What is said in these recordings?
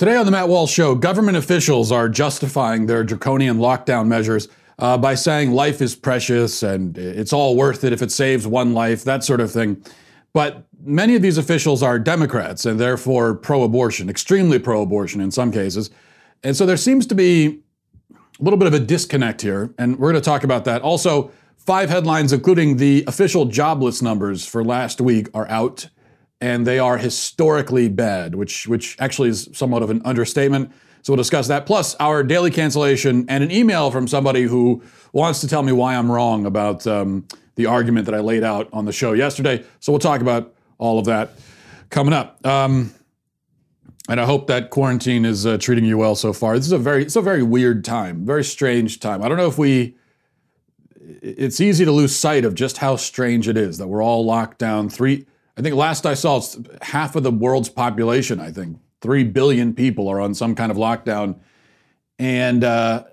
Today on the Matt Walsh Show, government officials are justifying their draconian lockdown measures uh, by saying life is precious and it's all worth it if it saves one life, that sort of thing. But many of these officials are Democrats and therefore pro abortion, extremely pro abortion in some cases. And so there seems to be a little bit of a disconnect here, and we're going to talk about that. Also, five headlines, including the official jobless numbers for last week, are out, and they are historically bad, which which actually is somewhat of an understatement. So we'll discuss that, plus our daily cancellation and an email from somebody who wants to tell me why I'm wrong about um, the argument that I laid out on the show yesterday. So we'll talk about all of that coming up. Um, and I hope that quarantine is uh, treating you well so far. This is a very it's a very weird time, very strange time. I don't know if we it's easy to lose sight of just how strange it is that we're all locked down. Three I think last I saw it's half of the world's population, I think. 3 billion people are on some kind of lockdown and uh,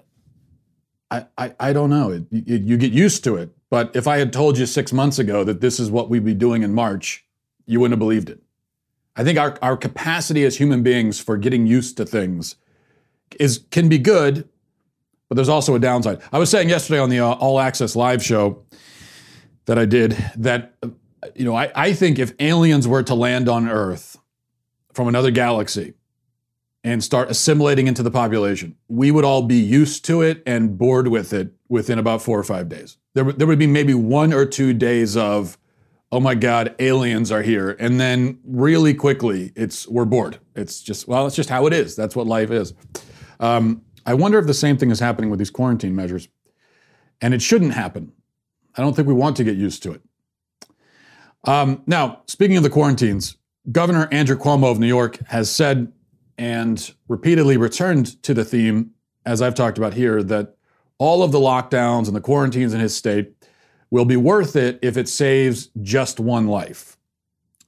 I, I, I don't know. It, it, you get used to it. But if I had told you six months ago that this is what we'd be doing in March, you wouldn't have believed it. I think our, our capacity as human beings for getting used to things is can be good, but there's also a downside. I was saying yesterday on the uh, All Access Live show that I did that, you know, I, I think if aliens were to land on Earth from another galaxy and start assimilating into the population, we would all be used to it and bored with it within about four or five days. There, there would be maybe one or two days of, oh my God, aliens are here. And then really quickly, it's we're bored. It's just, well, it's just how it is. That's what life is. Um, I wonder if the same thing is happening with these quarantine measures. And it shouldn't happen. I don't think we want to get used to it. Um, now, speaking of the quarantines, Governor Andrew Cuomo of New York has said and repeatedly returned to the theme, as I've talked about here, that all of the lockdowns and the quarantines in his state will be worth it if it saves just one life.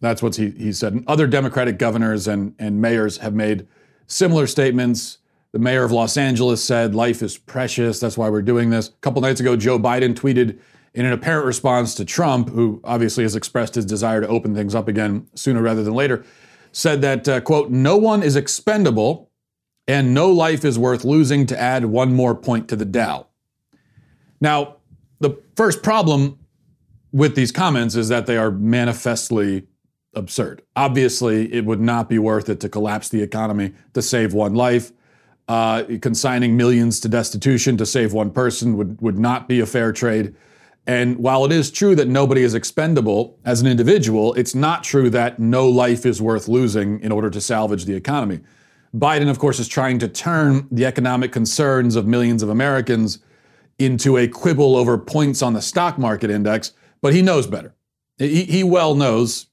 That's what he, he said. And other Democratic governors and, and mayors have made similar statements. The mayor of Los Angeles said, Life is precious. That's why we're doing this. A couple nights ago, Joe Biden tweeted in an apparent response to Trump, who obviously has expressed his desire to open things up again sooner rather than later, said that, uh, quote, no one is expendable and no life is worth losing to add one more point to the Dow. Now, the first problem with these comments is that they are manifestly absurd. Obviously, it would not be worth it to collapse the economy to save one life. Uh, consigning millions to destitution to save one person would, would not be a fair trade. And while it is true that nobody is expendable as an individual, it's not true that no life is worth losing in order to salvage the economy. Biden, of course, is trying to turn the economic concerns of millions of Americans into a quibble over points on the stock market index, but he knows better. He, he well knows,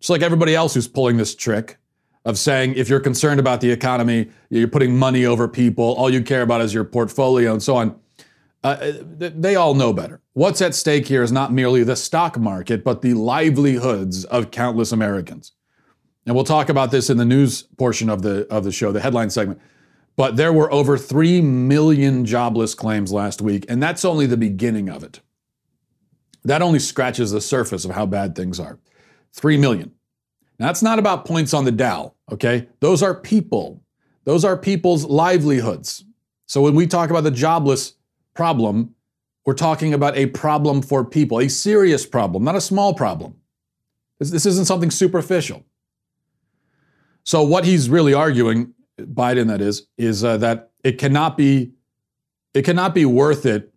just like everybody else who's pulling this trick of saying if you're concerned about the economy, you're putting money over people, all you care about is your portfolio and so on. Uh, they all know better. What's at stake here is not merely the stock market, but the livelihoods of countless Americans. And we'll talk about this in the news portion of the of the show, the headline segment. But there were over 3 million jobless claims last week, and that's only the beginning of it. That only scratches the surface of how bad things are. 3 million. Now, that's not about points on the Dow, okay? Those are people. Those are people's livelihoods. So when we talk about the jobless problem, we're talking about a problem for people, a serious problem, not a small problem. This, this isn't something superficial. So, what he's really arguing, Biden that is, is uh, that it cannot be it cannot be worth it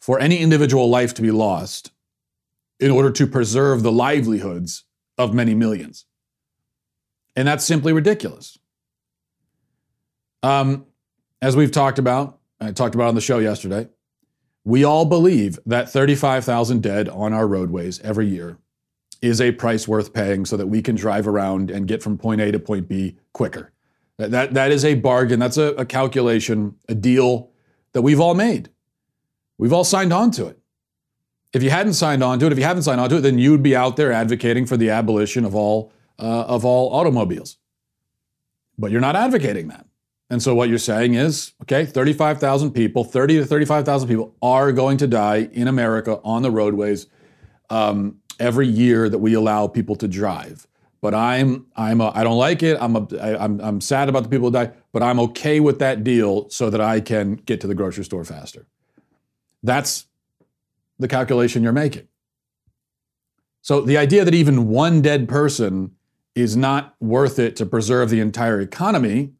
for any individual life to be lost in order to preserve the livelihoods of many millions. And that's simply ridiculous. Um, as we've talked about, I talked about on the show yesterday, we all believe that 35,000 dead on our roadways every year is a price worth paying so that we can drive around and get from point A to point B quicker. That, that, that is a bargain. That's a, a calculation, a deal that we've all made. We've all signed on to it. If you hadn't signed on to it, if you haven't signed on to it, then you'd be out there advocating for the abolition of all, uh, of all automobiles. But you're not advocating that. And so what you're saying is, okay, 35,000 people, 30 to 35,000 people are going to die in America on the roadways um, every year that we allow people to drive. but I'm I'm a, I don't like it. I'm a, I, I'm I'm sad about the people who die, but I'm okay with that deal so that I can get to the grocery store faster. That's the calculation you're making. So the idea that even one dead person is not worth it to preserve the entire economy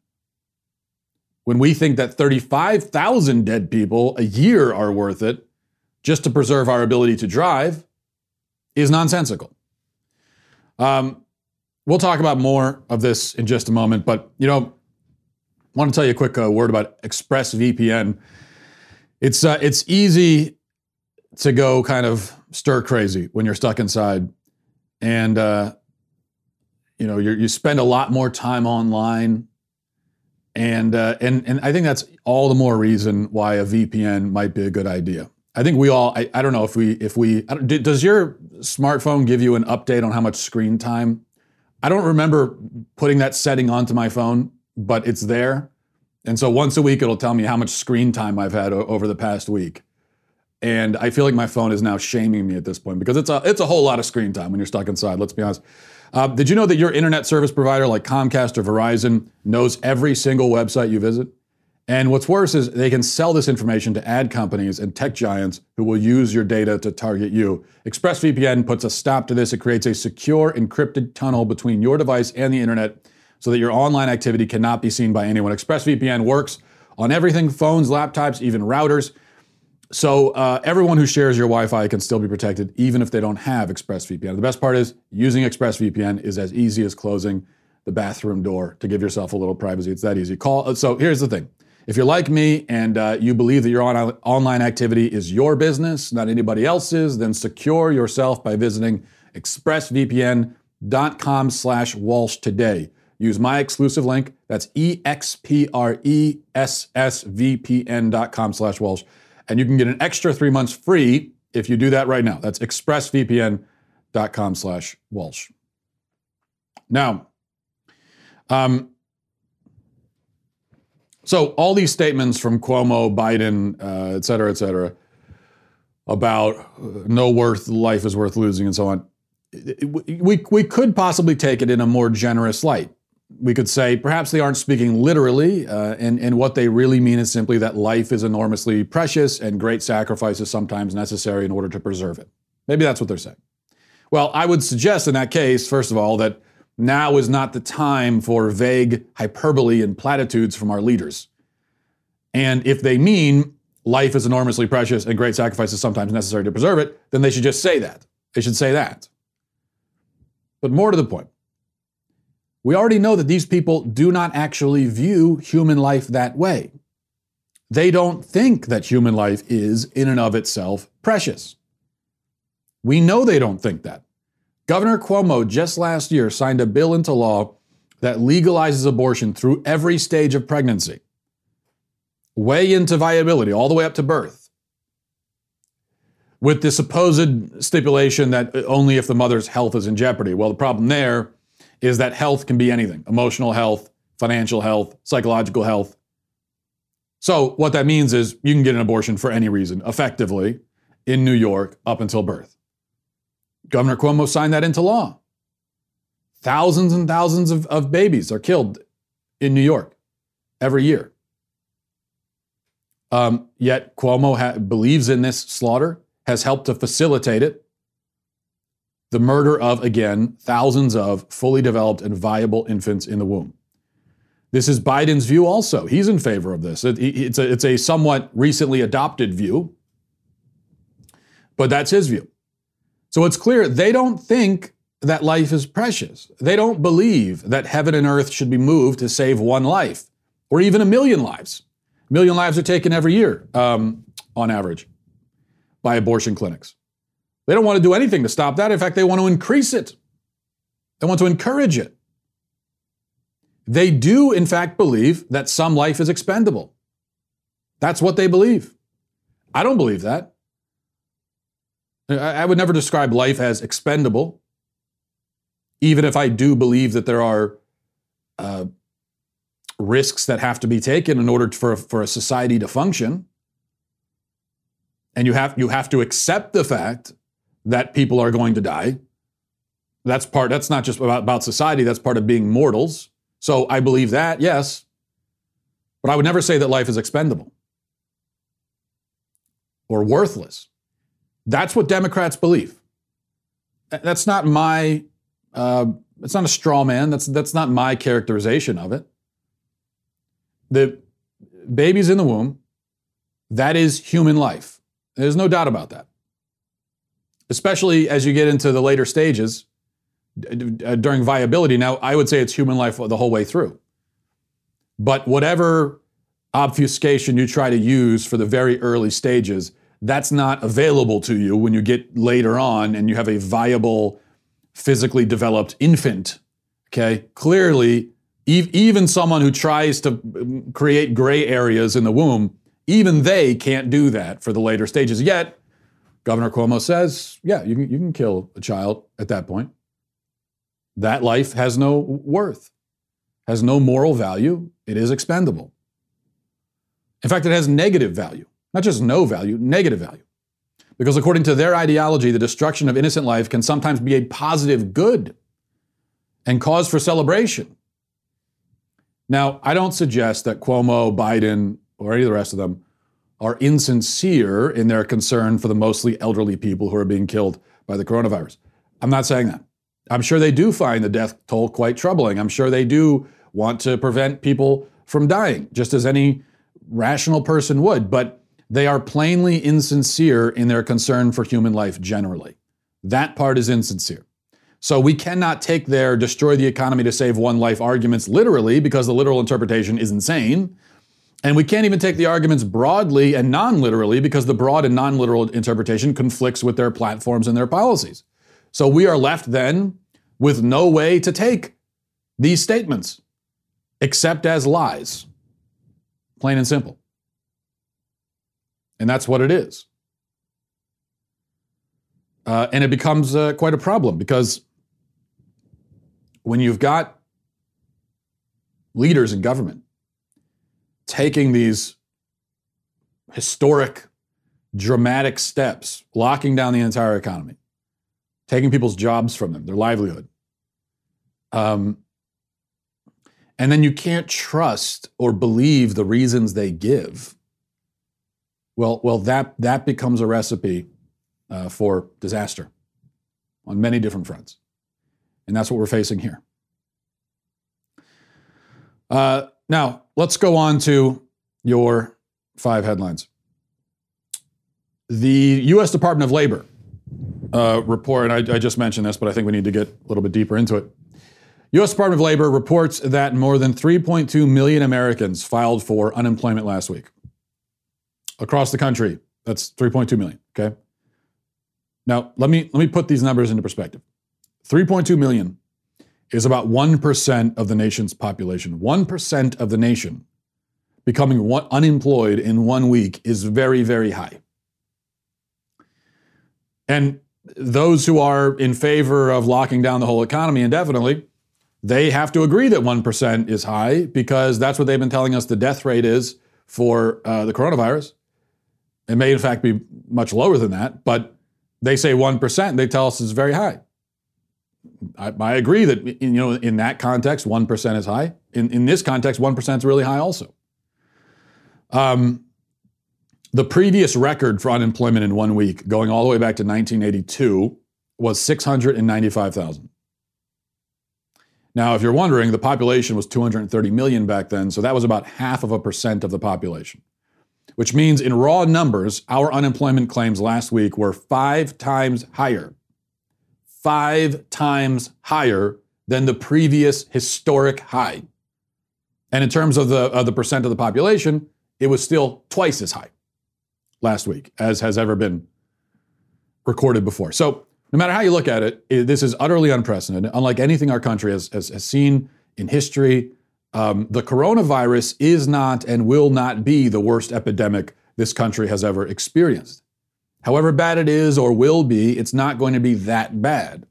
when we think that 35,000 dead people a year are worth it just to preserve our ability to drive is nonsensical. Um, we'll talk about more of this in just a moment, but you know, I want to tell you a quick uh, word about ExpressVPN. It's uh, it's easy to go kind of stir crazy when you're stuck inside, and uh, you know you spend a lot more time online, and uh, and and I think that's all the more reason why a VPN might be a good idea. I think we all. I, I don't know if we if we does your smartphone give you an update on how much screen time? I don't remember putting that setting onto my phone, but it's there. And so once a week, it'll tell me how much screen time I've had o- over the past week. And I feel like my phone is now shaming me at this point because it's a, it's a whole lot of screen time when you're stuck inside, let's be honest. Uh, did you know that your internet service provider like Comcast or Verizon knows every single website you visit? And what's worse is they can sell this information to ad companies and tech giants who will use your data to target you. ExpressVPN puts a stop to this. It creates a secure, encrypted tunnel between your device and the internet so that your online activity cannot be seen by anyone. ExpressVPN works on everything phones, laptops, even routers. So uh, everyone who shares your Wi-Fi can still be protected, even if they don't have ExpressVPN. The best part is using ExpressVPN is as easy as closing the bathroom door to give yourself a little privacy. It's that easy. Call. So here's the thing: if you're like me and uh, you believe that your on- online activity is your business, not anybody else's, then secure yourself by visiting expressvpn.com/walsh today. Use my exclusive link. That's expressvpn.com slash Walsh. And you can get an extra three months free if you do that right now. That's expressvpn.com slash Walsh. Now, um, so all these statements from Cuomo, Biden, uh, et cetera, et cetera, about uh, no worth, life is worth losing, and so on. We, we could possibly take it in a more generous light we could say perhaps they aren't speaking literally, uh, and, and what they really mean is simply that life is enormously precious and great sacrifice is sometimes necessary in order to preserve it. Maybe that's what they're saying. Well, I would suggest in that case, first of all, that now is not the time for vague hyperbole and platitudes from our leaders. And if they mean life is enormously precious and great sacrifice is sometimes necessary to preserve it, then they should just say that. They should say that. But more to the point, we already know that these people do not actually view human life that way. They don't think that human life is, in and of itself, precious. We know they don't think that. Governor Cuomo just last year signed a bill into law that legalizes abortion through every stage of pregnancy, way into viability, all the way up to birth, with the supposed stipulation that only if the mother's health is in jeopardy. Well, the problem there is that health can be anything emotional health, financial health, psychological health. So, what that means is you can get an abortion for any reason, effectively, in New York up until birth. Governor Cuomo signed that into law. Thousands and thousands of, of babies are killed in New York every year. Um, yet Cuomo ha- believes in this slaughter, has helped to facilitate it, the murder of, again, thousands of fully developed and viable infants in the womb. This is Biden's view also. He's in favor of this. It, it's, a, it's a somewhat recently adopted view, but that's his view. So it's clear they don't think that life is precious. They don't believe that heaven and earth should be moved to save one life or even a million lives. A million lives are taken every year um, on average by abortion clinics. They don't want to do anything to stop that. In fact, they want to increase it, they want to encourage it. They do, in fact, believe that some life is expendable. That's what they believe. I don't believe that. I would never describe life as expendable, even if I do believe that there are uh, risks that have to be taken in order for, for a society to function. And you have, you have to accept the fact that people are going to die. That's part, that's not just about, about society, that's part of being mortals. So I believe that, yes. But I would never say that life is expendable or worthless. That's what Democrats believe. That's not my, uh, it's not a straw man. That's, that's not my characterization of it. The baby's in the womb. That is human life. There's no doubt about that. Especially as you get into the later stages during viability. Now, I would say it's human life the whole way through. But whatever obfuscation you try to use for the very early stages, that's not available to you when you get later on and you have a viable, physically developed infant. Okay, clearly, even someone who tries to um, create gray areas in the womb, even they can't do that for the later stages. Yet, Governor Cuomo says, yeah, you can, you can kill a child at that point. That life has no worth, has no moral value. It is expendable. In fact, it has negative value. Not just no value, negative value. Because according to their ideology, the destruction of innocent life can sometimes be a positive good and cause for celebration. Now, I don't suggest that Cuomo, Biden, or any of the rest of them are insincere in their concern for the mostly elderly people who are being killed by the coronavirus. I'm not saying that. I'm sure they do find the death toll quite troubling. I'm sure they do want to prevent people from dying, just as any rational person would. But they are plainly insincere in their concern for human life generally. That part is insincere. So we cannot take their destroy the economy to save one life arguments literally because the literal interpretation is insane. And we can't even take the arguments broadly and non literally because the broad and non literal interpretation conflicts with their platforms and their policies. So we are left then with no way to take these statements except as lies. Plain and simple. And that's what it is. Uh, and it becomes uh, quite a problem because when you've got leaders in government taking these historic, dramatic steps, locking down the entire economy, taking people's jobs from them, their livelihood. Um, and then you can't trust or believe the reasons they give well, well, that that becomes a recipe uh, for disaster on many different fronts, and that's what we're facing here. Uh, now, let's go on to your five headlines. The U.S. Department of Labor uh, report, and I, I just mentioned this, but I think we need to get a little bit deeper into it. U.S. Department of Labor reports that more than 3.2 million Americans filed for unemployment last week across the country. That's 3.2 million. Okay. Now let me let me put these numbers into perspective. 3.2 million is about 1% of the nation's population. 1% of the nation becoming one, unemployed in one week is very, very high. And those who are in favor of locking down the whole economy indefinitely, they have to agree that 1% is high because that's what they've been telling us the death rate is for uh, the coronavirus. It may, in fact, be much lower than that, but they say 1%, they tell us it's very high. I, I agree that you know in that context, 1% is high. In, in this context, 1% is really high also. Um, the previous record for unemployment in one week, going all the way back to 1982, was 695,000. Now, if you're wondering, the population was 230 million back then, so that was about half of a percent of the population which means in raw numbers, our unemployment claims last week were five times higher. Five times higher than the previous historic high. And in terms of the, of the percent of the population, it was still twice as high last week as has ever been recorded before. So, no matter how you look at it, it this is utterly unprecedented, unlike anything our country has, has, has seen in history um, the coronavirus is not and will not be the worst epidemic this country has ever experienced. However bad it is or will be, it's not going to be that bad.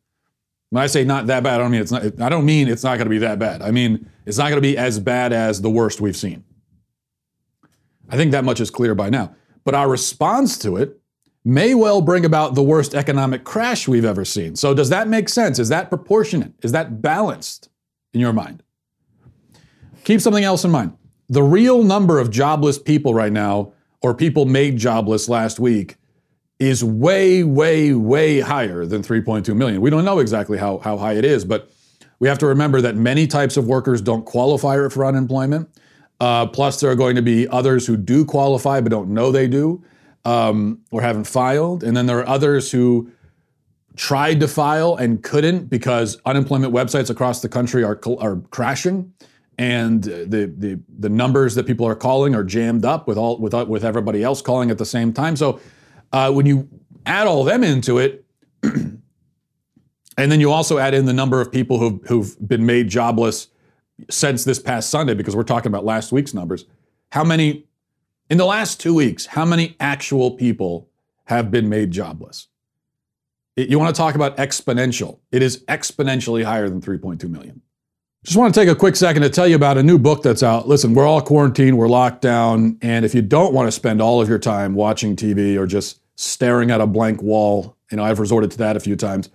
When I say not that bad, I don't mean it's not. I don't mean it's not going to be that bad. I mean it's not going to be as bad as the worst we've seen. I think that much is clear by now. But our response to it may well bring about the worst economic crash we've ever seen. So, does that make sense? Is that proportionate? Is that balanced in your mind? Keep something else in mind. The real number of jobless people right now, or people made jobless last week, is way, way, way higher than 3.2 million. We don't know exactly how, how high it is, but we have to remember that many types of workers don't qualify for unemployment. Uh, plus, there are going to be others who do qualify but don't know they do um, or haven't filed. And then there are others who tried to file and couldn't because unemployment websites across the country are, are crashing. And the, the, the numbers that people are calling are jammed up with, all, with, with everybody else calling at the same time. So uh, when you add all them into it, and then you also add in the number of people who've, who've been made jobless since this past Sunday, because we're talking about last week's numbers. How many, in the last two weeks, how many actual people have been made jobless? It, you want to talk about exponential. It is exponentially higher than 3.2 million. Just want to take a quick second to tell you about a new book that's out. Listen, we're all quarantined, we're locked down, and if you don't want to spend all of your time watching TV or just staring at a blank wall, you know, I've resorted to that a few times.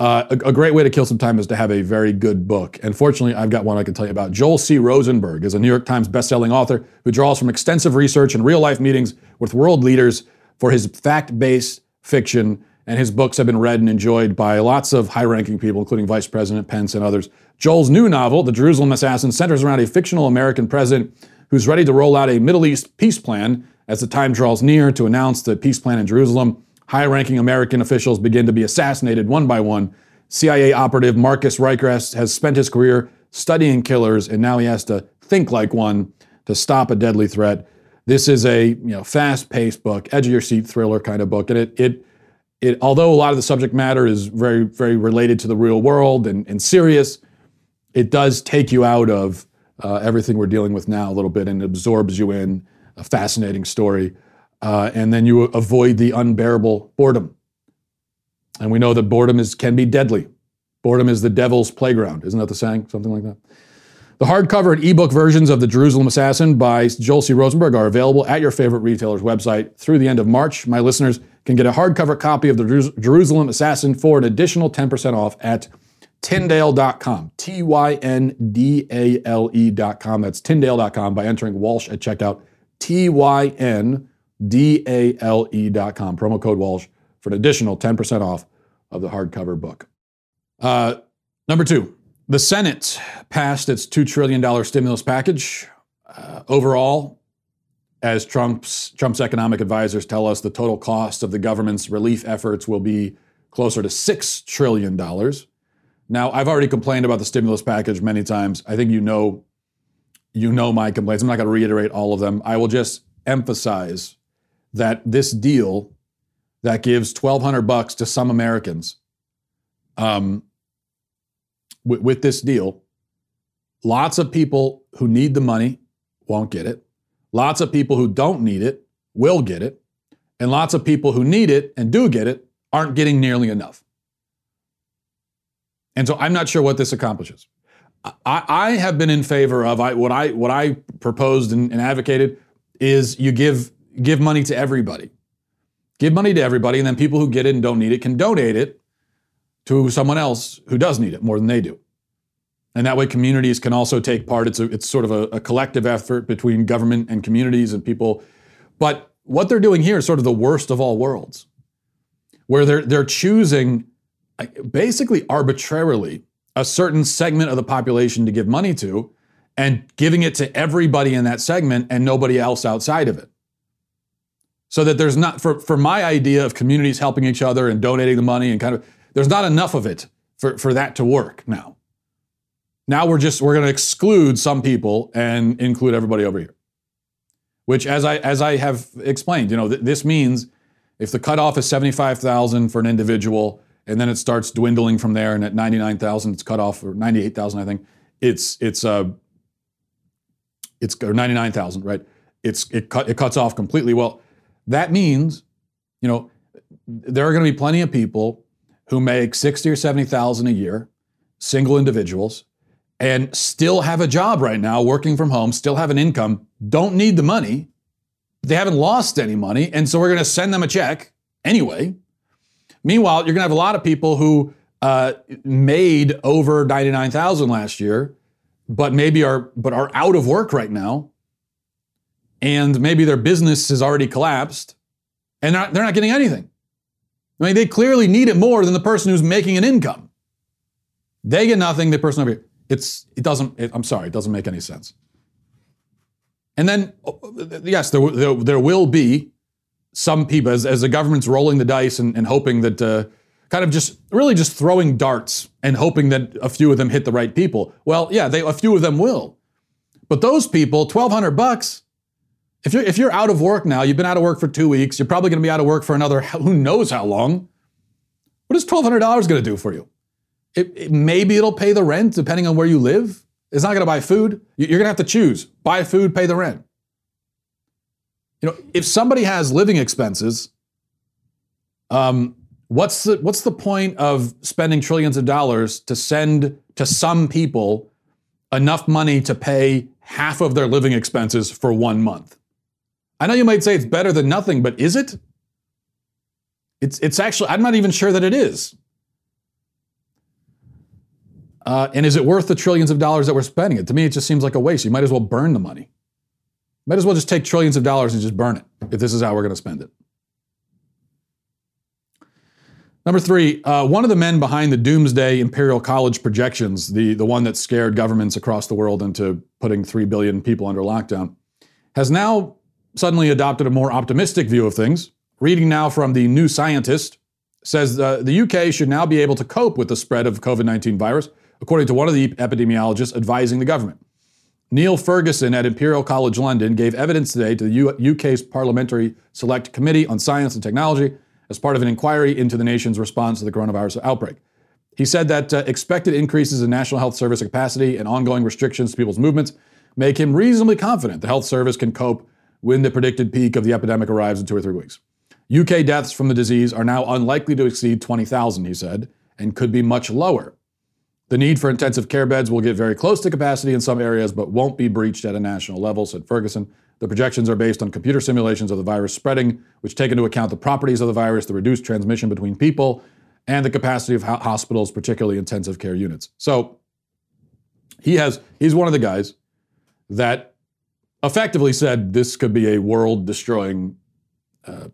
Uh, a, a, great way to kill some time is to have a very good book. And fortunately, I've got one I can tell you about. Joel C. Rosenberg is a New York Times bestselling author who draws from extensive research and real life meetings with world leaders for his fact based fiction. And his books have been read and enjoyed by lots of high ranking people, including Vice President Pence and others. Joel's new novel, The Jerusalem Assassin, centers around a fictional American president who's ready to roll out a Middle East peace plan as the time draws near to announce the peace plan in Jerusalem. High ranking American officials begin to be assassinated one by one. CIA operative Marcus Ryker has spent his career studying killers, and now he has to think like one to stop a deadly threat. This is a you know fast-paced book, edge of your seat thriller kind of book, and it it it although a lot of the subject matter is very very related to the real world and, and serious, it does take you out of uh, everything we're dealing with now a little bit and absorbs you in a fascinating story uh, and then you avoid the unbearable boredom. And we know that boredom is, can be deadly. Boredom is the devil's playground. Isn't that the saying? Something like that. The hardcover and ebook versions of The Jerusalem Assassin by Joel C. Rosenberg are available at your favorite retailer's website through the end of March. My listeners can get a hardcover copy of The Jerusalem Assassin for an additional 10% off at Tyndale.com. T Y N D A L E.com. That's Tyndale.com by entering Walsh at checkout. T Y N D-A-L-E.com, promo code Walsh, for an additional 10% off of the hardcover book. Uh, number two, the Senate passed its $2 trillion stimulus package. Uh, overall, as Trump's, Trump's economic advisors tell us, the total cost of the government's relief efforts will be closer to $6 trillion. Now, I've already complained about the stimulus package many times. I think you know, you know my complaints. I'm not going to reiterate all of them. I will just emphasize that this deal that gives 1200 bucks to some Americans um, with this deal, lots of people who need the money won't get it. Lots of people who don't need it will get it. And lots of people who need it and do get it aren't getting nearly enough. And so I'm not sure what this accomplishes. I, I have been in favor of I, what I what I proposed and, and advocated is you give give money to everybody. Give money to everybody, and then people who get it and don't need it can donate it to someone else who does need it more than they do. And that way, communities can also take part. It's, a, it's sort of a, a collective effort between government and communities and people. But what they're doing here is sort of the worst of all worlds, where they're, they're choosing basically arbitrarily a certain segment of the population to give money to and giving it to everybody in that segment and nobody else outside of it so that there's not for for my idea of communities helping each other and donating the money and kind of there's not enough of it for for that to work now. Now we're just we're going to exclude some people and include everybody over here. Which as I as I have explained, you know, th- this means if the cutoff is 75,000 for an individual and then it starts dwindling from there and at 99,000 it's cut off or 98,000 I think it's it's uh it's or 99,000, right? It's it cut it cuts off completely. Well, that means, you know, there are going to be plenty of people who make 60 or 70,000 a year, single individuals, and still have a job right now, working from home, still have an income, don't need the money. They haven't lost any money, and so we're going to send them a check anyway. Meanwhile, you're going to have a lot of people who uh, made over 99,000 last year, but maybe are but are out of work right now, and maybe their business has already collapsed, and they're not, they're not getting anything. I mean, they clearly need it more than the person who's making an income. They get nothing. The person over here, it's it doesn't. It, I'm sorry, it doesn't make any sense. And then, yes, there, there, there will be some people, as, as the government's rolling the dice and, and hoping that, uh, kind of just really just throwing darts and hoping that a few of them hit the right people. Well, yeah, they, a few of them will. But those people, 1200 bucks, if you're, if you're out of work now, you've been out of work for two weeks, you're probably going to be out of work for another who knows how long. What is $1,200 going to do for you? It, it, maybe it'll pay the rent depending on where you live. It's not going to buy food. You're going to have to choose buy food, pay the rent. You know, if somebody has living expenses, um, what's the what's the point of spending trillions of dollars to send to some people enough money to pay half of their living expenses for one month? I know you might say it's better than nothing, but is it? It's it's actually I'm not even sure that it is. Uh, and is it worth the trillions of dollars that we're spending it? To me, it just seems like a waste. You might as well burn the money. Might as well just take trillions of dollars and just burn it if this is how we're going to spend it. Number three, uh, one of the men behind the doomsday Imperial College projections, the, the one that scared governments across the world into putting 3 billion people under lockdown, has now suddenly adopted a more optimistic view of things. Reading now from the New Scientist, says uh, the UK should now be able to cope with the spread of COVID 19 virus according to one of the epidemiologists advising the government. Neil Ferguson at Imperial College London gave evidence today to the UK's Parliamentary Select Committee on Science and Technology as part of an inquiry into the nation's response to the coronavirus outbreak. He said that uh, expected increases in National Health Service capacity and ongoing restrictions to people's movements make him reasonably confident the health service can cope when the predicted peak of the epidemic arrives in two or three weeks. UK deaths from the disease are now unlikely to exceed 20,000, he said, and could be much lower. The need for intensive care beds will get very close to capacity in some areas, but won't be breached at a national level, said Ferguson. The projections are based on computer simulations of the virus spreading, which take into account the properties of the virus, the reduced transmission between people, and the capacity of hospitals, particularly intensive care units. So he has he's one of the guys that effectively said this could be a world destroying uh,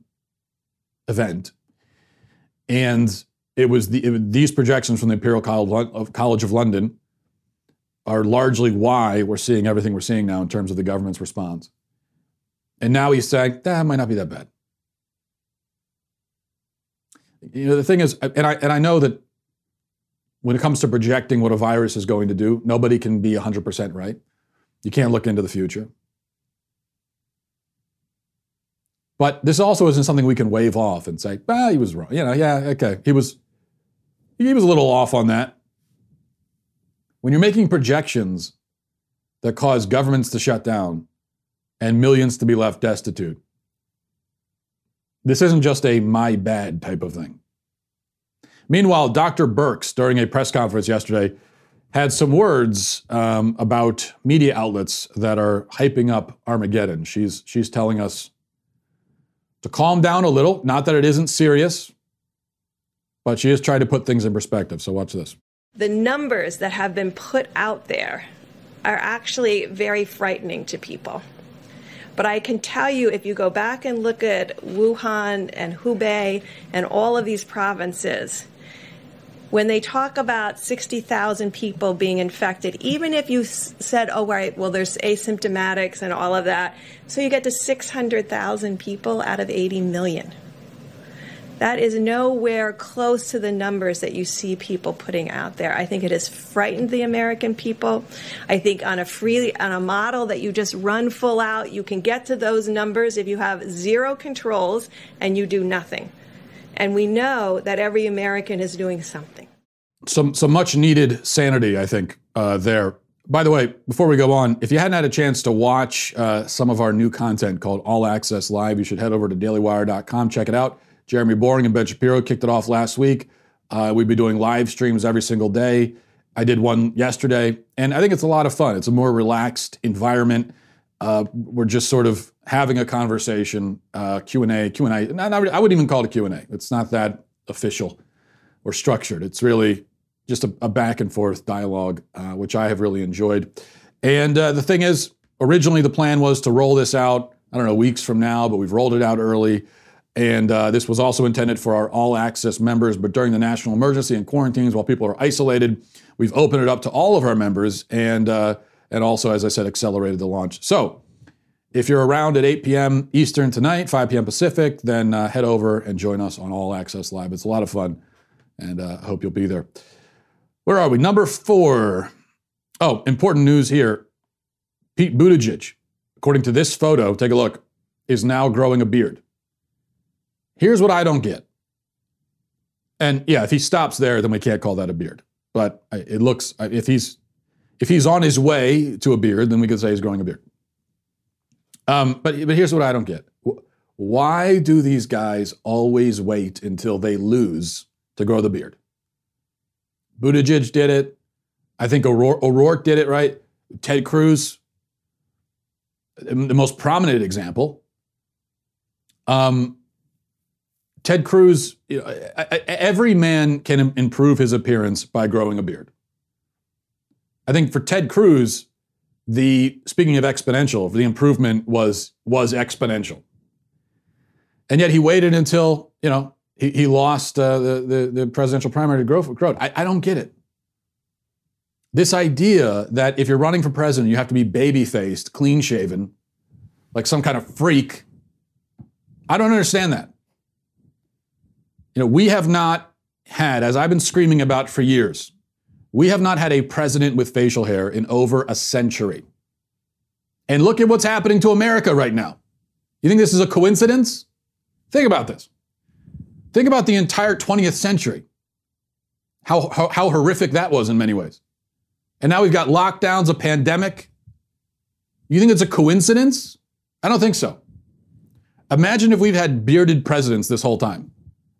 event. And it was, the, it, these projections from the Imperial College of London are largely why we're seeing everything we're seeing now in terms of the government's response. And now he's saying that might not be that bad. You know, the thing is, and I and I know that when it comes to projecting what a virus is going to do, nobody can be 100% right. You can't look into the future. But this also isn't something we can wave off and say, ah, he was wrong. You know, yeah, okay. He was he was a little off on that. When you're making projections that cause governments to shut down and millions to be left destitute, this isn't just a my bad type of thing. Meanwhile, Dr. Birx, during a press conference yesterday, had some words um, about media outlets that are hyping up Armageddon. She's, she's telling us to calm down a little. Not that it isn't serious, but she is trying to put things in perspective. So watch this. The numbers that have been put out there are actually very frightening to people. But I can tell you, if you go back and look at Wuhan and Hubei and all of these provinces, when they talk about 60,000 people being infected, even if you said, oh, right, well, there's asymptomatics and all of that, so you get to 600,000 people out of 80 million. That is nowhere close to the numbers that you see people putting out there. I think it has frightened the American people. I think on a free on a model that you just run full out, you can get to those numbers if you have zero controls and you do nothing. And we know that every American is doing something. Some, some much needed sanity, I think, uh, there. By the way, before we go on, if you hadn't had a chance to watch uh, some of our new content called All Access Live, you should head over to dailywire.com, check it out. Jeremy Boring and Ben Shapiro kicked it off last week. Uh, we'd be doing live streams every single day. I did one yesterday, and I think it's a lot of fun. It's a more relaxed environment. Uh, we're just sort of having a conversation, uh, Q and A, Q and A. I wouldn't even call it a Q and A. It's not that official or structured. It's really just a, a back and forth dialogue, uh, which I have really enjoyed. And uh, the thing is, originally the plan was to roll this out. I don't know weeks from now, but we've rolled it out early. And uh, this was also intended for our all access members, but during the national emergency and quarantines, while people are isolated, we've opened it up to all of our members and, uh, and also, as I said, accelerated the launch. So if you're around at 8 p.m. Eastern tonight, 5 p.m. Pacific, then uh, head over and join us on All Access Live. It's a lot of fun, and I uh, hope you'll be there. Where are we? Number four. Oh, important news here. Pete Buttigieg, according to this photo, take a look, is now growing a beard. Here's what I don't get. And yeah, if he stops there, then we can't call that a beard. But it looks if he's if he's on his way to a beard, then we could say he's growing a beard. Um, but but here's what I don't get: Why do these guys always wait until they lose to grow the beard? Buttigieg did it. I think O'Rourke, O'Rourke did it right. Ted Cruz, the most prominent example. Um, Ted Cruz, you know, every man can improve his appearance by growing a beard. I think for Ted Cruz, the speaking of exponential, the improvement was was exponential. And yet he waited until you know he, he lost uh, the, the, the presidential primary to Grow. I, I don't get it. This idea that if you're running for president, you have to be baby faced, clean shaven, like some kind of freak. I don't understand that. You know, we have not had, as I've been screaming about for years, we have not had a president with facial hair in over a century. And look at what's happening to America right now. You think this is a coincidence? Think about this. Think about the entire 20th century, how, how, how, horrific that was in many ways. And now we've got lockdowns, a pandemic. You think it's a coincidence? I don't think so. Imagine if we've had bearded presidents this whole time.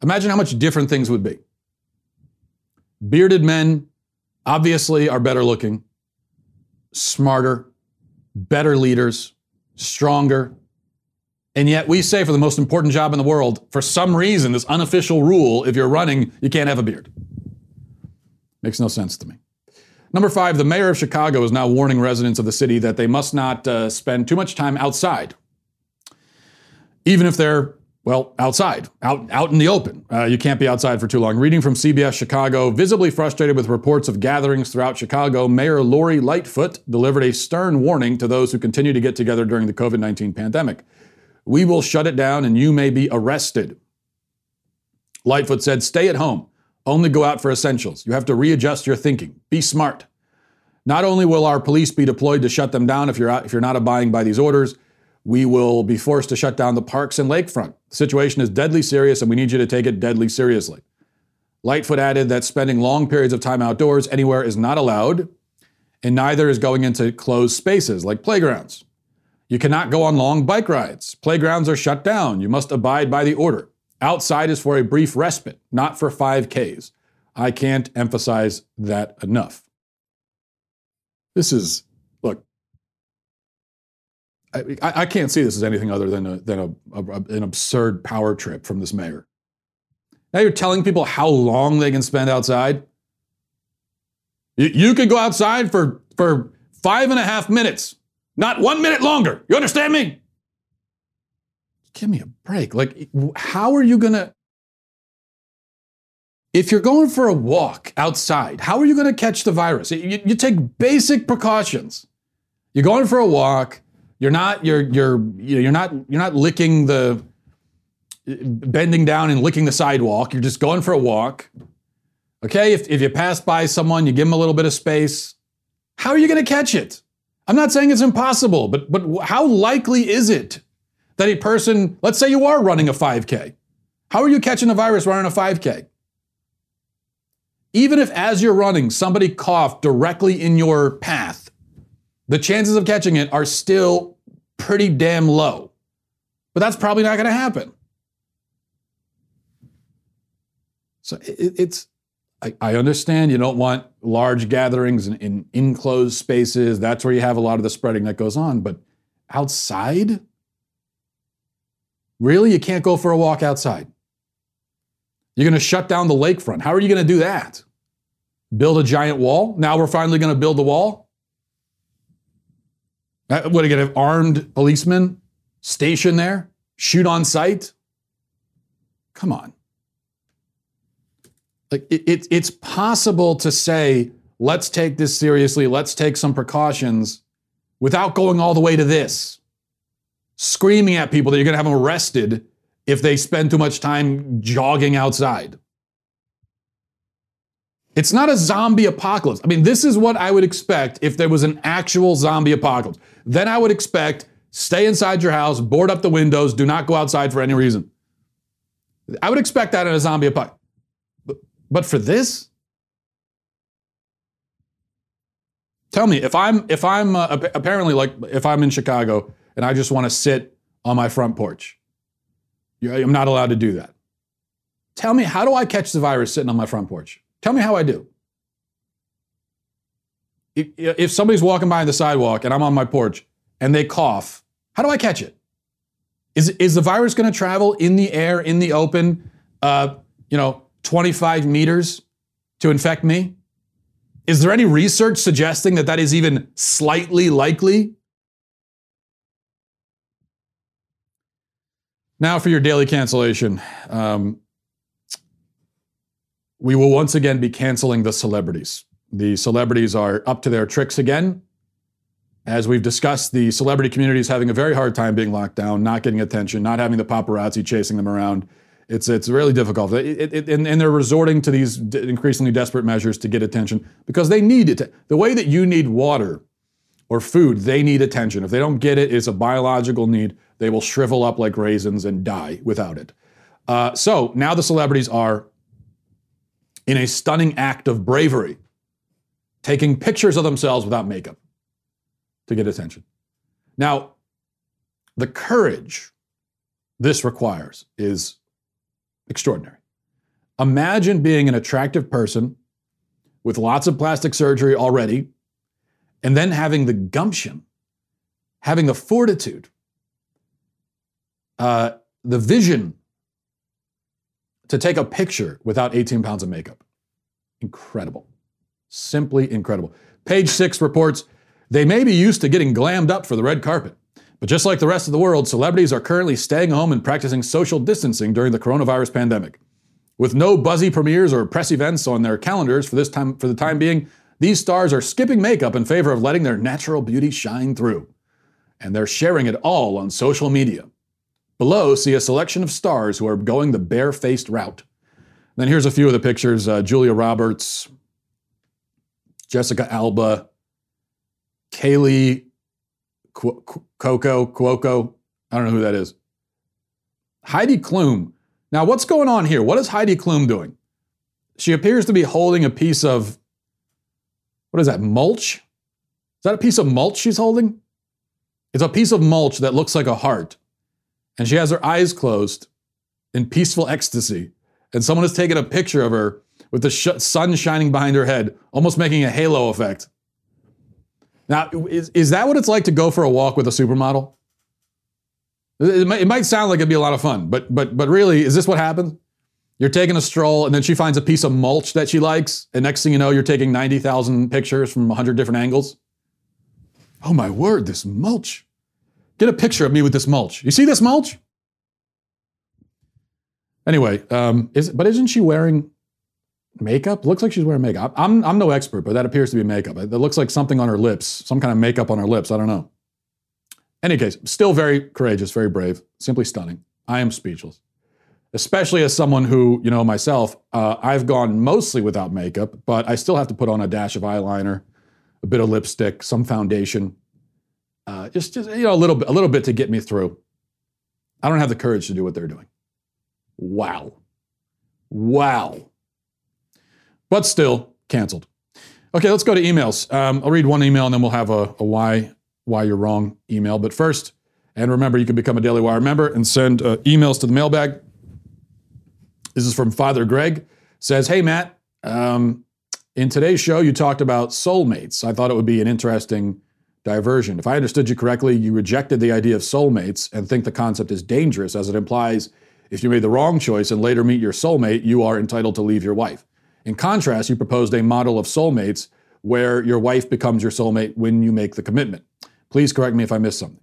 Imagine how much different things would be. Bearded men obviously are better looking, smarter, better leaders, stronger. And yet we say for the most important job in the world, for some reason, this unofficial rule, if you're running, you can't have a beard. Makes no sense to me. Number five, the mayor of Chicago is now warning residents of the city that they must not uh, spend too much time outside, even if they're well, outside, out, out in the open. Uh, you can't be outside for too long. Reading from CBS Chicago, visibly frustrated with reports of gatherings throughout Chicago, Mayor Lori Lightfoot delivered a stern warning to those who continue to get together during the COVID 19 pandemic. We will shut it down and you may be arrested. Lightfoot said, Stay at home. Only go out for essentials. You have to readjust your thinking. Be smart. Not only will our police be deployed to shut them down if you're, out, if you're not abiding by these orders, we will be forced to shut down the parks and lakefront. The situation is deadly serious, and we need you to take it deadly seriously. Lightfoot added that spending long periods of time outdoors anywhere is not allowed, and neither is going into closed spaces like playgrounds. You cannot go on long bike rides. Playgrounds are shut down. You must abide by the order. Outside is for a brief respite, not for 5Ks. I can't emphasize that enough. This is I, I, can't see this as anything other than, a, than a, a, an absurd power trip from this mayor. Now you're telling people how long they can spend outside. You, you could go outside for, for five and a half minutes, not one minute longer. You understand me? Give me a break. Like, how are you going to? If you're going for a walk outside, how are you going to catch the virus? You, you take basic precautions. You're going for a walk you're not you're you're you're not you're not licking the bending down and licking the sidewalk. You're just going for a walk. Okay, if, if you pass by someone, you give them a little bit of space. How are you going to catch it? I'm not saying it's impossible, but but how likely is it that a person, let's say you are running a 5K, how are you catching a virus running a 5K? Even if as you're running, somebody coughed directly in your path, the chances of catching it are still pretty damn low. But that's probably not going to happen. So it, it's, I, I, understand you don't want large gatherings in, in enclosed spaces. That's where you have a lot of the spreading that goes on. But outside? Really? You can't go for a walk outside? You're going to shut down the lakefront. How are you going to do that? Build a giant wall? Now we're finally going to build the wall? Uh, you going to have armed policemen stationed there? Shoot on sight? Come on. Like it, it, it's possible to say, let's take this seriously, let's take some precautions without going all the way to this. Screaming at people that you're going to have them arrested if they spend too much time jogging outside. It's not a zombie apocalypse. I mean, this is what I would expect if there was an actual zombie apocalypse. Then I would expect stay inside your house, board up the windows, do not go outside for any reason. I would expect that in a zombie apocalypse. But, but for this, tell me if I'm if I'm uh, apparently like if I'm in Chicago and I just want to sit on my front porch, I'm not allowed to do that. Tell me how do I catch the virus sitting on my front porch? Tell me how I do. If, if somebody's walking by on the sidewalk and I'm on my porch and they cough, how do I catch it? Is, is the virus going to travel in the air, in the open, uh, you know, 25 meters to infect me? Is there any research suggesting that that is even slightly likely? Now for your daily cancellation. Um, we will once again be canceling the celebrities. The celebrities are up to their tricks again. As we've discussed, the celebrity community is having a very hard time being locked down, not getting attention, not having the paparazzi chasing them around. It's, it's really difficult. It, it, and, and, they're resorting to these increasingly desperate measures to get attention because they need it. The way that you need water or food, they need attention. If they don't get it, it's a biological need. They will shrivel up like raisins and die without it. Uh, so now the celebrities are in a stunning act of bravery, taking pictures of themselves without makeup to get attention. Now, the courage this requires is extraordinary. Imagine being an attractive person with lots of plastic surgery already, and then having the gumption, having the fortitude, uh, the vision to take a picture without 18 pounds of makeup. Incredible. Simply incredible. Page six reports they may be used to getting glammed up for the red carpet. But just like the rest of the world, celebrities are currently staying home and practicing social distancing during the coronavirus pandemic. With no buzzy premieres or press events on their calendars for this time for the time being, these stars are skipping makeup in favor of letting their natural beauty shine through. And they're sharing it all on social media. Below, see a selection of stars who are going the bare-faced route. Then here's a few of the pictures: uh, Julia Roberts, Jessica Alba, Kaley Coco, Cuoco. I don't know who that is. Heidi Klum. Now, what's going on here? What is Heidi Klum doing? She appears to be holding a piece of, what is that, mulch? Is that a piece of mulch she's holding? It's a piece of mulch that looks like a heart. And she has her eyes closed in peaceful ecstasy. And someone has taken a picture of her with the sh- sun shining behind her head, almost making a halo effect. Now, is, is that what it's like to go for a walk with a supermodel? It might, it might sound like it'd be a lot of fun, but but but really, is this what happens? You're taking a stroll, and then she finds a piece of mulch that she likes, and next thing you know, you're taking ninety thousand pictures from hundred different angles. Oh my word, this mulch! Get a picture of me with this mulch. You see this mulch? Anyway, um, is but isn't she wearing makeup? Looks like she's wearing makeup. I'm, I'm no expert, but that appears to be makeup. It looks like something on her lips, some kind of makeup on her lips. I don't know. Any case, still very courageous, very brave, simply stunning. I am speechless, especially as someone who, you know, myself, uh, I've gone mostly without makeup, but I still have to put on a dash of eyeliner, a bit of lipstick, some foundation, uh, just, just you know, a little bit, a little bit to get me through. I don't have the courage to do what they're doing. Wow, wow but still canceled. Okay, let's go to emails. Um, I'll read one email and then we'll have a, a why why you're wrong email. But first, and remember, you can become a Daily Wire member and send uh, emails to the mailbag. This is from Father Greg. Says, "Hey Matt, um, in today's show you talked about soulmates. I thought it would be an interesting diversion. If I understood you correctly, you rejected the idea of soulmates and think the concept is dangerous as it implies if you made the wrong choice and later meet your soulmate, you are entitled to leave your wife. In contrast, you proposed a model of soulmates where your wife becomes your soulmate when you make the commitment. Please correct me if I missed something.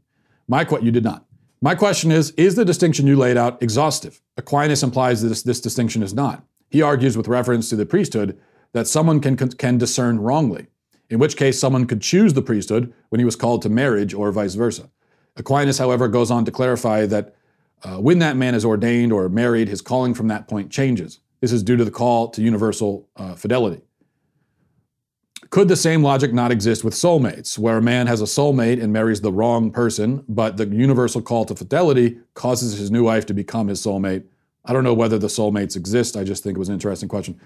My que- you did not. My question is Is the distinction you laid out exhaustive? Aquinas implies that this, this distinction is not. He argues with reference to the priesthood that someone can, can discern wrongly, in which case someone could choose the priesthood when he was called to marriage or vice versa. Aquinas, however, goes on to clarify that uh, when that man is ordained or married, his calling from that point changes. This is due to the call to universal uh, fidelity. Could the same logic not exist with soulmates, where a man has a soulmate and marries the wrong person, but the universal call to fidelity causes his new wife to become his soulmate? I don't know whether the soulmates exist. I just think it was an interesting question.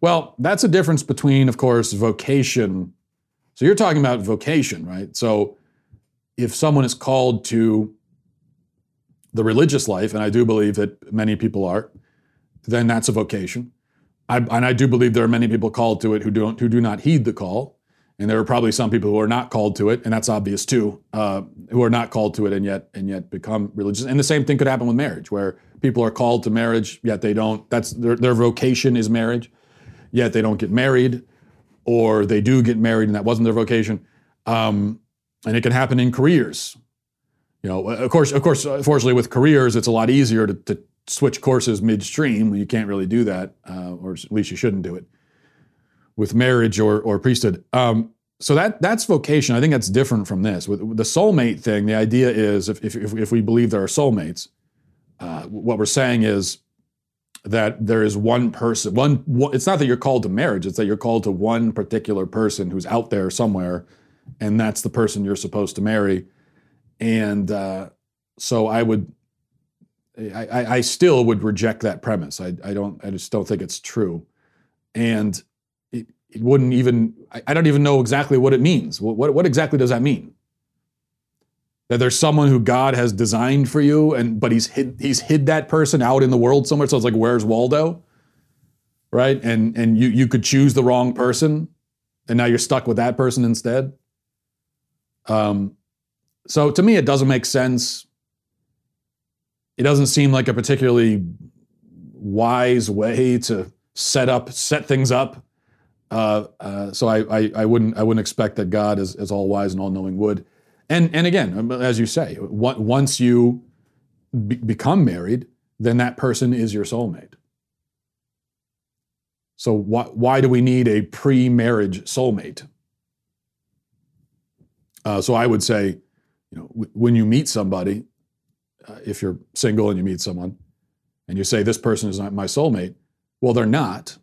Well, that's a difference between, of course, vocation. So you're talking about vocation, right? So if someone is called to the religious life, and I do believe that many people are, then that's a vocation. I, and I do believe there are many people called to it who don't who do not heed the call, and there are probably some people who are not called to it, and that's obvious too, uh, who are not called to it and yet and yet become religious. And the same thing could happen with marriage, where people are called to marriage yet they don't. That's their their vocation is marriage, yet they don't get married, or they do get married and that wasn't their vocation. Um, and it can happen in careers. You know, of course, of course, fortunately, with careers, it's a lot easier to, to switch courses midstream. You can't really do that, uh, or at least you shouldn't do it with marriage or or priesthood. Um, so that that's vocation. I think that's different from this. With, the soulmate thing, the idea is if if, if we believe there are soulmates, uh, what we're saying is that there is one person. One. It's not that you're called to marriage. It's that you're called to one particular person who's out there somewhere, and that's the person you're supposed to marry. And uh, so I would I, I, still would reject that premise. I, I, don't. I just don't think it's true, and it, it wouldn't even. I, I, don't even know exactly what it means. What, what, what exactly does that mean? That there's someone who God has designed for you, and but he's hid he's hid that person out in the world somewhere. So it's like, where's Waldo? Right, and and you you could choose the wrong person, and now you're stuck with that person instead. Um, so to me, it doesn't make sense it doesn't seem like a particularly wise way to set up set things up. Uh, uh, so I, I, I wouldn't I wouldn't expect that God is, is all wise and all knowing would. And and again, um, as you say, once you be- become married, then that person is your soulmate. So why why do we need a pre-marriage soulmate? Uh, so I would say, you know, w- when you meet somebody, uh, if you're single and you meet someone and you say, This person is not my soulmate, well, they're not.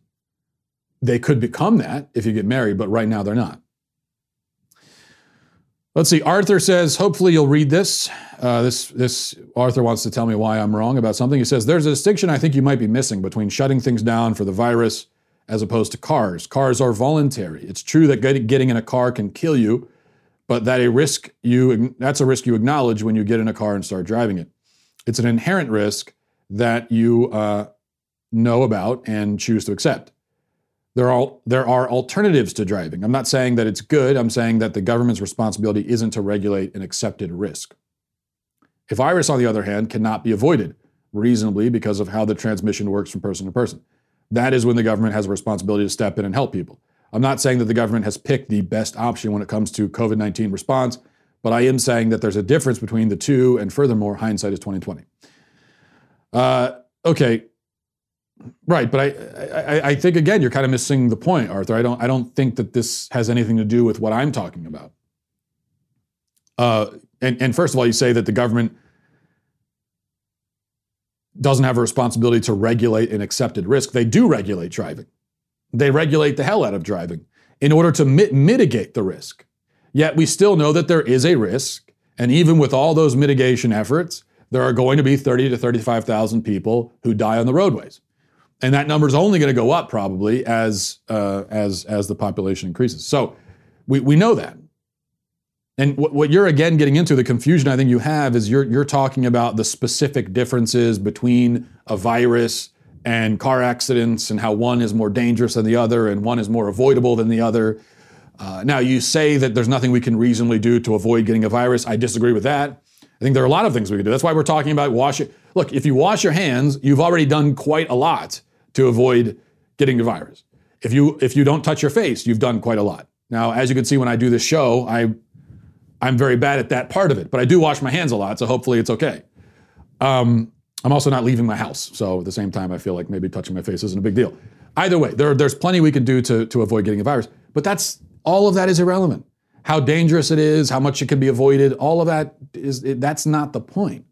They could become that if you get married, but right now they're not. Let's see. Arthur says, hopefully you'll read this. Uh, this. This Arthur wants to tell me why I'm wrong about something. He says, there's a distinction I think you might be missing between shutting things down for the virus as opposed to cars. Cars are voluntary. It's true that getting in a car can kill you, but that a risk you that's a risk you acknowledge when you get in a car and start driving it. It's an inherent risk that you uh, know about and choose to accept. There are, there are alternatives to driving. I'm not saying that it's good. I'm saying that the government's responsibility isn't to regulate an accepted risk. A virus, on the other hand, cannot be avoided reasonably because of how the transmission works from person to person. That is when the government has a responsibility to step in and help people. I'm not saying that the government has picked the best option when it comes to COVID 19 response. But I am saying that there's a difference between the two, and furthermore, hindsight is 2020. Uh, okay, right, but I, I, I think again you're kind of missing the point, Arthur. I don't I don't think that this has anything to do with what I'm talking about. Uh, and, and first of all, you say that the government doesn't have a responsibility to regulate an accepted risk. They do regulate driving. They regulate the hell out of driving in order to mit- mitigate the risk. Yet we still know that there is a risk. And even with all those mitigation efforts, there are going to be 30 to 35,000 people who die on the roadways. And that number is only going to go up probably as, uh, as, as the population increases. So we, we know that. And what, what you're again getting into, the confusion I think you have is you're, you're talking about the specific differences between a virus and car accidents and how one is more dangerous than the other and one is more avoidable than the other. Uh, now, you say that there's nothing we can reasonably do to avoid getting a virus. I disagree with that. I think there are a lot of things we can do. That's why we're talking about washing. Look, if you wash your hands, you've already done quite a lot to avoid getting the virus. If you if you don't touch your face, you've done quite a lot. Now, as you can see when I do this show, I I'm very bad at that part of it, but I do wash my hands a lot, so hopefully it's okay. Um, I'm also not leaving my house, so at the same time, I feel like maybe touching my face isn't a big deal. Either way, there, there's plenty we can do to, to avoid getting a virus, but that's all of that is irrelevant. How dangerous it is, how much it can be avoided, all of that is that's not the point.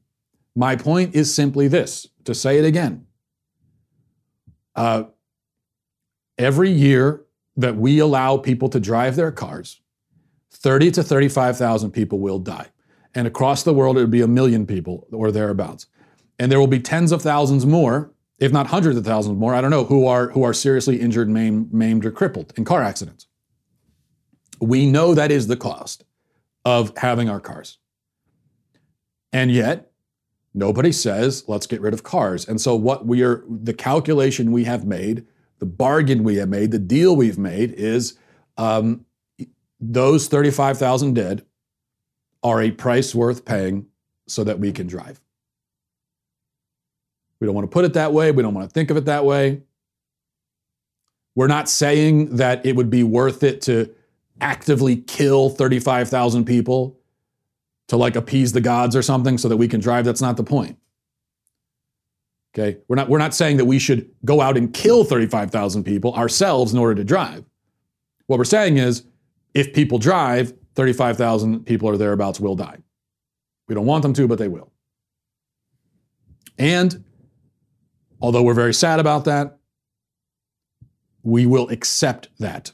My point is simply this: to say it again. Uh, every year that we allow people to drive their cars, 30 to 35,000 people will die. And across the world, it would be a million people or thereabouts. And there will be tens of thousands more, if not hundreds of thousands more, I don't know, who are, who are seriously injured, maimed, maimed or crippled in car accidents. We know that is the cost of having our cars. And yet, nobody says, let's get rid of cars. And so, what we are, the calculation we have made, the bargain we have made, the deal we've made is um, those 35,000 dead are a price worth paying so that we can drive. We don't want to put it that way. We don't want to think of it that way. We're not saying that it would be worth it to actively kill 35,000 people to like appease the gods or something so that we can drive. That's not the point. Okay? We're not, we're not saying that we should go out and kill 35,000 people ourselves in order to drive. What we're saying is if people drive, 35,000 people or thereabouts will die. We don't want them to, but they will. And although we're very sad about that, we will accept that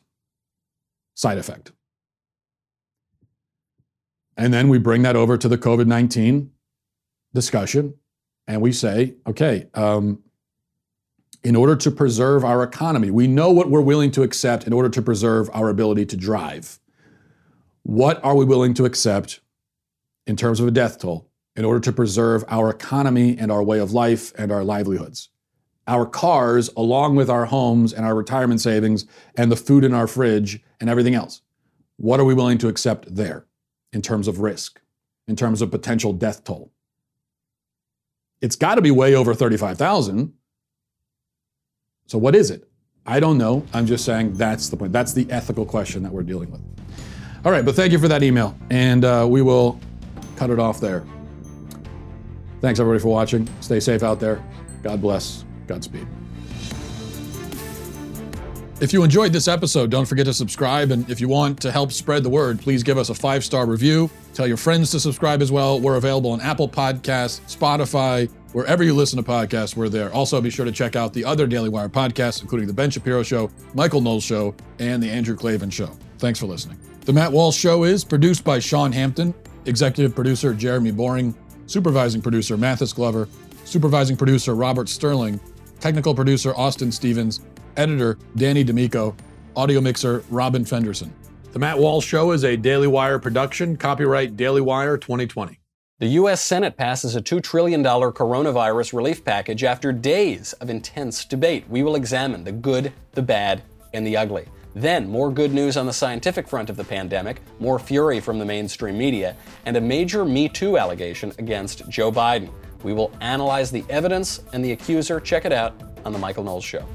side effect. And then we bring that over to the COVID 19 discussion and we say, okay, um, in order to preserve our economy, we know what we're willing to accept in order to preserve our ability to drive. What are we willing to accept in terms of a death toll in order to preserve our economy and our way of life and our livelihoods? Our cars, along with our homes and our retirement savings and the food in our fridge and everything else. What are we willing to accept there in terms of risk, in terms of potential death toll? It's got to be way over 35,000. So, what is it? I don't know. I'm just saying that's the point. That's the ethical question that we're dealing with. All right, but thank you for that email, and uh, we will cut it off there. Thanks everybody for watching. Stay safe out there. God bless. Godspeed. If you enjoyed this episode, don't forget to subscribe. And if you want to help spread the word, please give us a five star review. Tell your friends to subscribe as well. We're available on Apple Podcasts, Spotify, wherever you listen to podcasts, we're there. Also, be sure to check out the other Daily Wire podcasts, including The Ben Shapiro Show, Michael Knowles Show, and The Andrew Klavan Show. Thanks for listening. The Matt Walsh Show is produced by Sean Hampton, executive producer Jeremy Boring, supervising producer Mathis Glover, supervising producer Robert Sterling, technical producer Austin Stevens, editor Danny D'Amico, audio mixer Robin Fenderson. The Matt Walsh Show is a Daily Wire production, copyright Daily Wire 2020. The U.S. Senate passes a $2 trillion coronavirus relief package after days of intense debate. We will examine the good, the bad, and the ugly. Then, more good news on the scientific front of the pandemic, more fury from the mainstream media, and a major Me Too allegation against Joe Biden. We will analyze the evidence and the accuser. Check it out on The Michael Knowles Show.